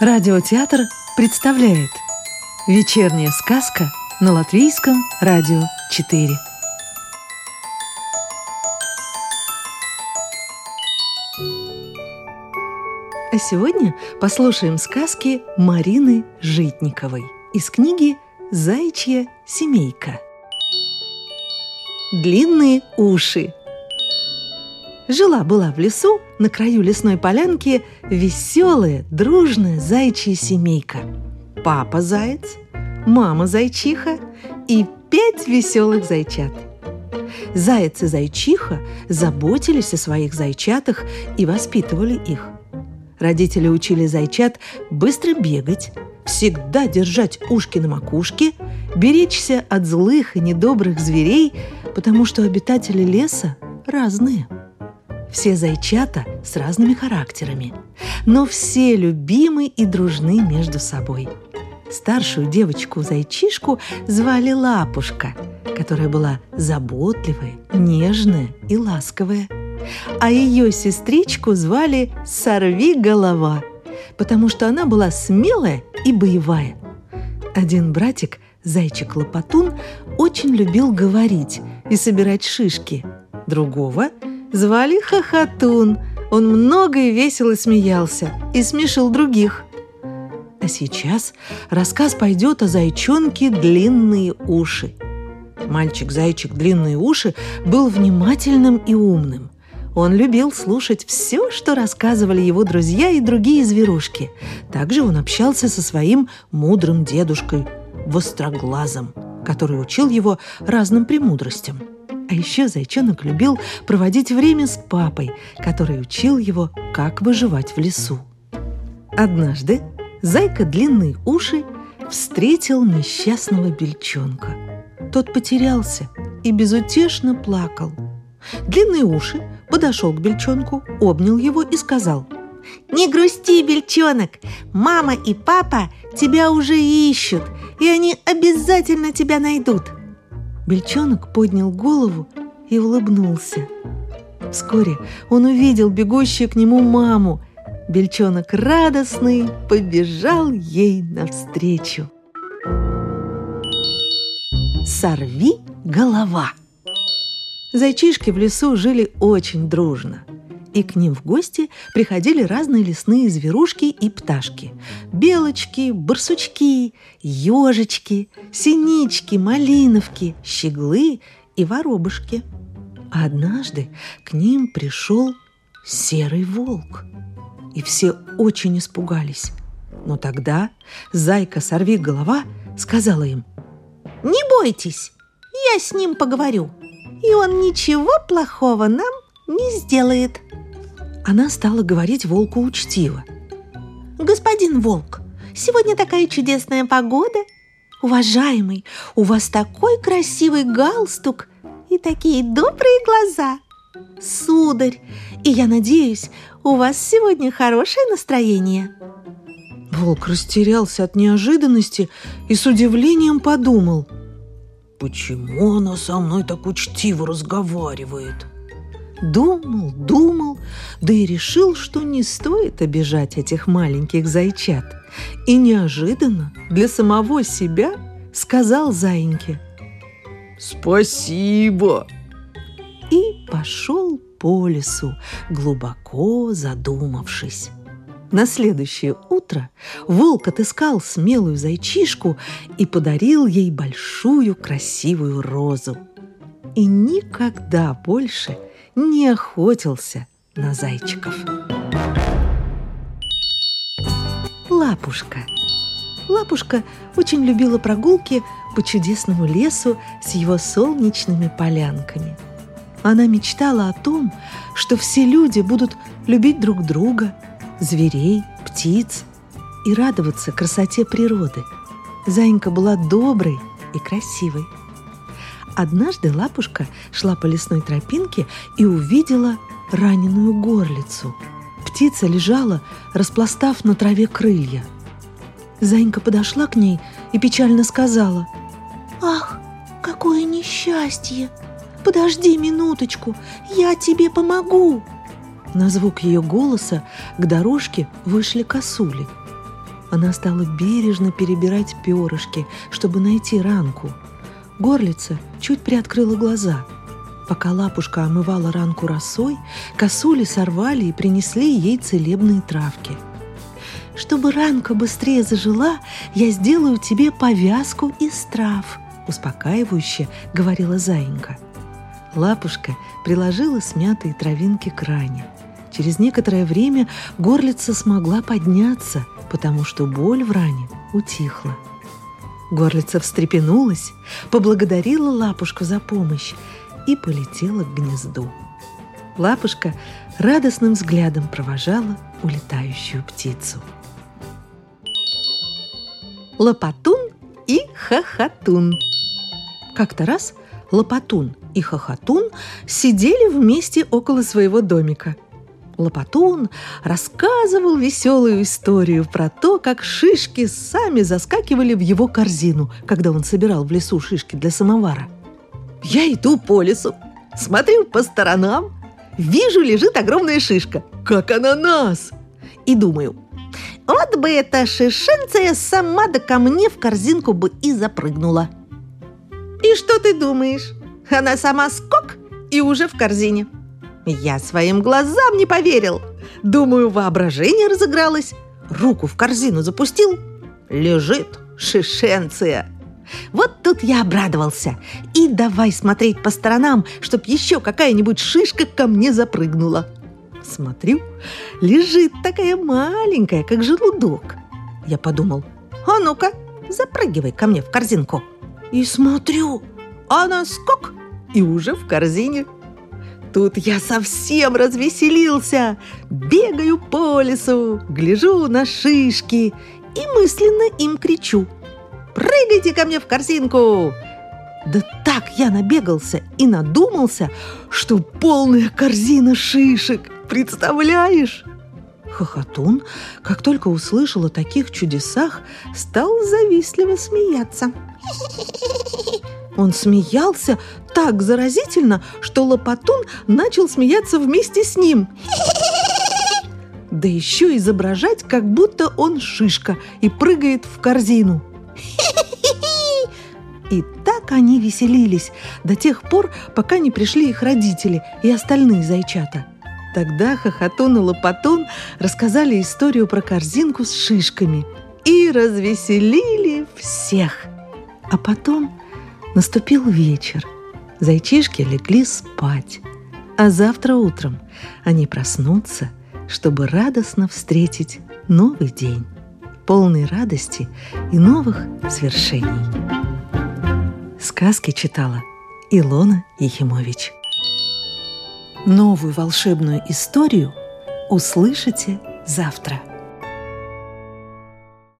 Радиотеатр представляет Вечерняя сказка на Латвийском радио 4 А сегодня послушаем сказки Марины Житниковой из книги «Заячья семейка» Длинные уши Жила-была в лесу, на краю лесной полянки, веселая, дружная зайчья семейка. Папа заяц, мама зайчиха и пять веселых зайчат. Заяц и зайчиха заботились о своих зайчатах и воспитывали их. Родители учили зайчат быстро бегать, всегда держать ушки на макушке, беречься от злых и недобрых зверей, потому что обитатели леса разные – все зайчата с разными характерами, но все любимы и дружны между собой. Старшую девочку-зайчишку звали Лапушка, которая была заботливая, нежная и ласковая. А ее сестричку звали Сорви голова, потому что она была смелая и боевая. Один братик, зайчик-лопатун, очень любил говорить и собирать шишки. Другого – Звали Хохотун. Он много и весело смеялся и смешил других. А сейчас рассказ пойдет о зайчонке «Длинные уши». Мальчик-зайчик «Длинные уши» был внимательным и умным. Он любил слушать все, что рассказывали его друзья и другие зверушки. Также он общался со своим мудрым дедушкой, Востроглазом, который учил его разным премудростям – а еще зайчонок любил проводить время с папой, который учил его, как выживать в лесу. Однажды зайка длинные уши встретил несчастного бельчонка. Тот потерялся и безутешно плакал. Длинные уши подошел к бельчонку, обнял его и сказал «Не грусти, бельчонок! Мама и папа тебя уже ищут, и они обязательно тебя найдут!» Бельчонок поднял голову и улыбнулся. Вскоре он увидел бегущую к нему маму. Бельчонок радостный побежал ей навстречу. Сорви голова! Зайчишки в лесу жили очень дружно – и к ним в гости приходили разные лесные зверушки и пташки. Белочки, барсучки, ежечки, синички, малиновки, щеглы и воробушки. А однажды к ним пришел серый волк. И все очень испугались. Но тогда зайка сорви голова сказала им, «Не бойтесь, я с ним поговорю, и он ничего плохого нам не сделает». Она стала говорить волку учтиво. «Господин волк, сегодня такая чудесная погода. Уважаемый, у вас такой красивый галстук и такие добрые глаза. Сударь, и я надеюсь, у вас сегодня хорошее настроение». Волк растерялся от неожиданности и с удивлением подумал. «Почему она со мной так учтиво разговаривает?» Думал, думал, да и решил, что не стоит обижать этих маленьких зайчат. И неожиданно для самого себя сказал заиньке «Спасибо!» и пошел по лесу, глубоко задумавшись. На следующее утро волк отыскал смелую зайчишку и подарил ей большую красивую розу. И никогда больше – не охотился на зайчиков. Лапушка. Лапушка очень любила прогулки по чудесному лесу с его солнечными полянками. Она мечтала о том, что все люди будут любить друг друга, зверей, птиц и радоваться красоте природы. Заинька была доброй и красивой. Однажды лапушка шла по лесной тропинке и увидела раненую горлицу. Птица лежала, распластав на траве крылья. Зайка подошла к ней и печально сказала, «Ах, какое несчастье! Подожди минуточку, я тебе помогу!» На звук ее голоса к дорожке вышли косули. Она стала бережно перебирать перышки, чтобы найти ранку. Горлица чуть приоткрыла глаза. Пока лапушка омывала ранку росой, косули сорвали и принесли ей целебные травки. «Чтобы ранка быстрее зажила, я сделаю тебе повязку из трав», успокаивающе говорила заинька. Лапушка приложила смятые травинки к ране. Через некоторое время горлица смогла подняться, потому что боль в ране утихла. Горлица встрепенулась, поблагодарила лапушку за помощь и полетела к гнезду. Лапушка радостным взглядом провожала улетающую птицу. Лопатун и Хохотун. Как-то раз Лопатун и Хохотун сидели вместе около своего домика. Лопатун рассказывал веселую историю про то, как шишки сами заскакивали в его корзину, когда он собирал в лесу шишки для самовара. «Я иду по лесу, смотрю по сторонам, вижу, лежит огромная шишка, как ананас, и думаю, вот бы эта шишенция сама да ко мне в корзинку бы и запрыгнула». И что ты думаешь? Она сама скок и уже в корзине. Я своим глазам не поверил. Думаю, воображение разыгралось. Руку в корзину запустил. Лежит шишенция. Вот тут я обрадовался. И давай смотреть по сторонам, чтоб еще какая-нибудь шишка ко мне запрыгнула. Смотрю, лежит такая маленькая, как желудок. Я подумал, а ну-ка, запрыгивай ко мне в корзинку. И смотрю, она скок и уже в корзине. Тут я совсем развеселился, бегаю по лесу, гляжу на шишки и мысленно им кричу «Прыгайте ко мне в корзинку!» Да так я набегался и надумался, что полная корзина шишек, представляешь? Хохотун, как только услышал о таких чудесах, стал завистливо смеяться. Он смеялся так заразительно, что Лопатун начал смеяться вместе с ним. Да еще изображать, как будто он шишка и прыгает в корзину. И так они веселились до тех пор, пока не пришли их родители и остальные зайчата – Тогда Хохотун и Лопатун рассказали историю про корзинку с шишками и развеселили всех. А потом наступил вечер. Зайчишки легли спать. А завтра утром они проснутся, чтобы радостно встретить новый день, полный радости и новых свершений. Сказки читала Илона Ехимович. Новую волшебную историю услышите завтра.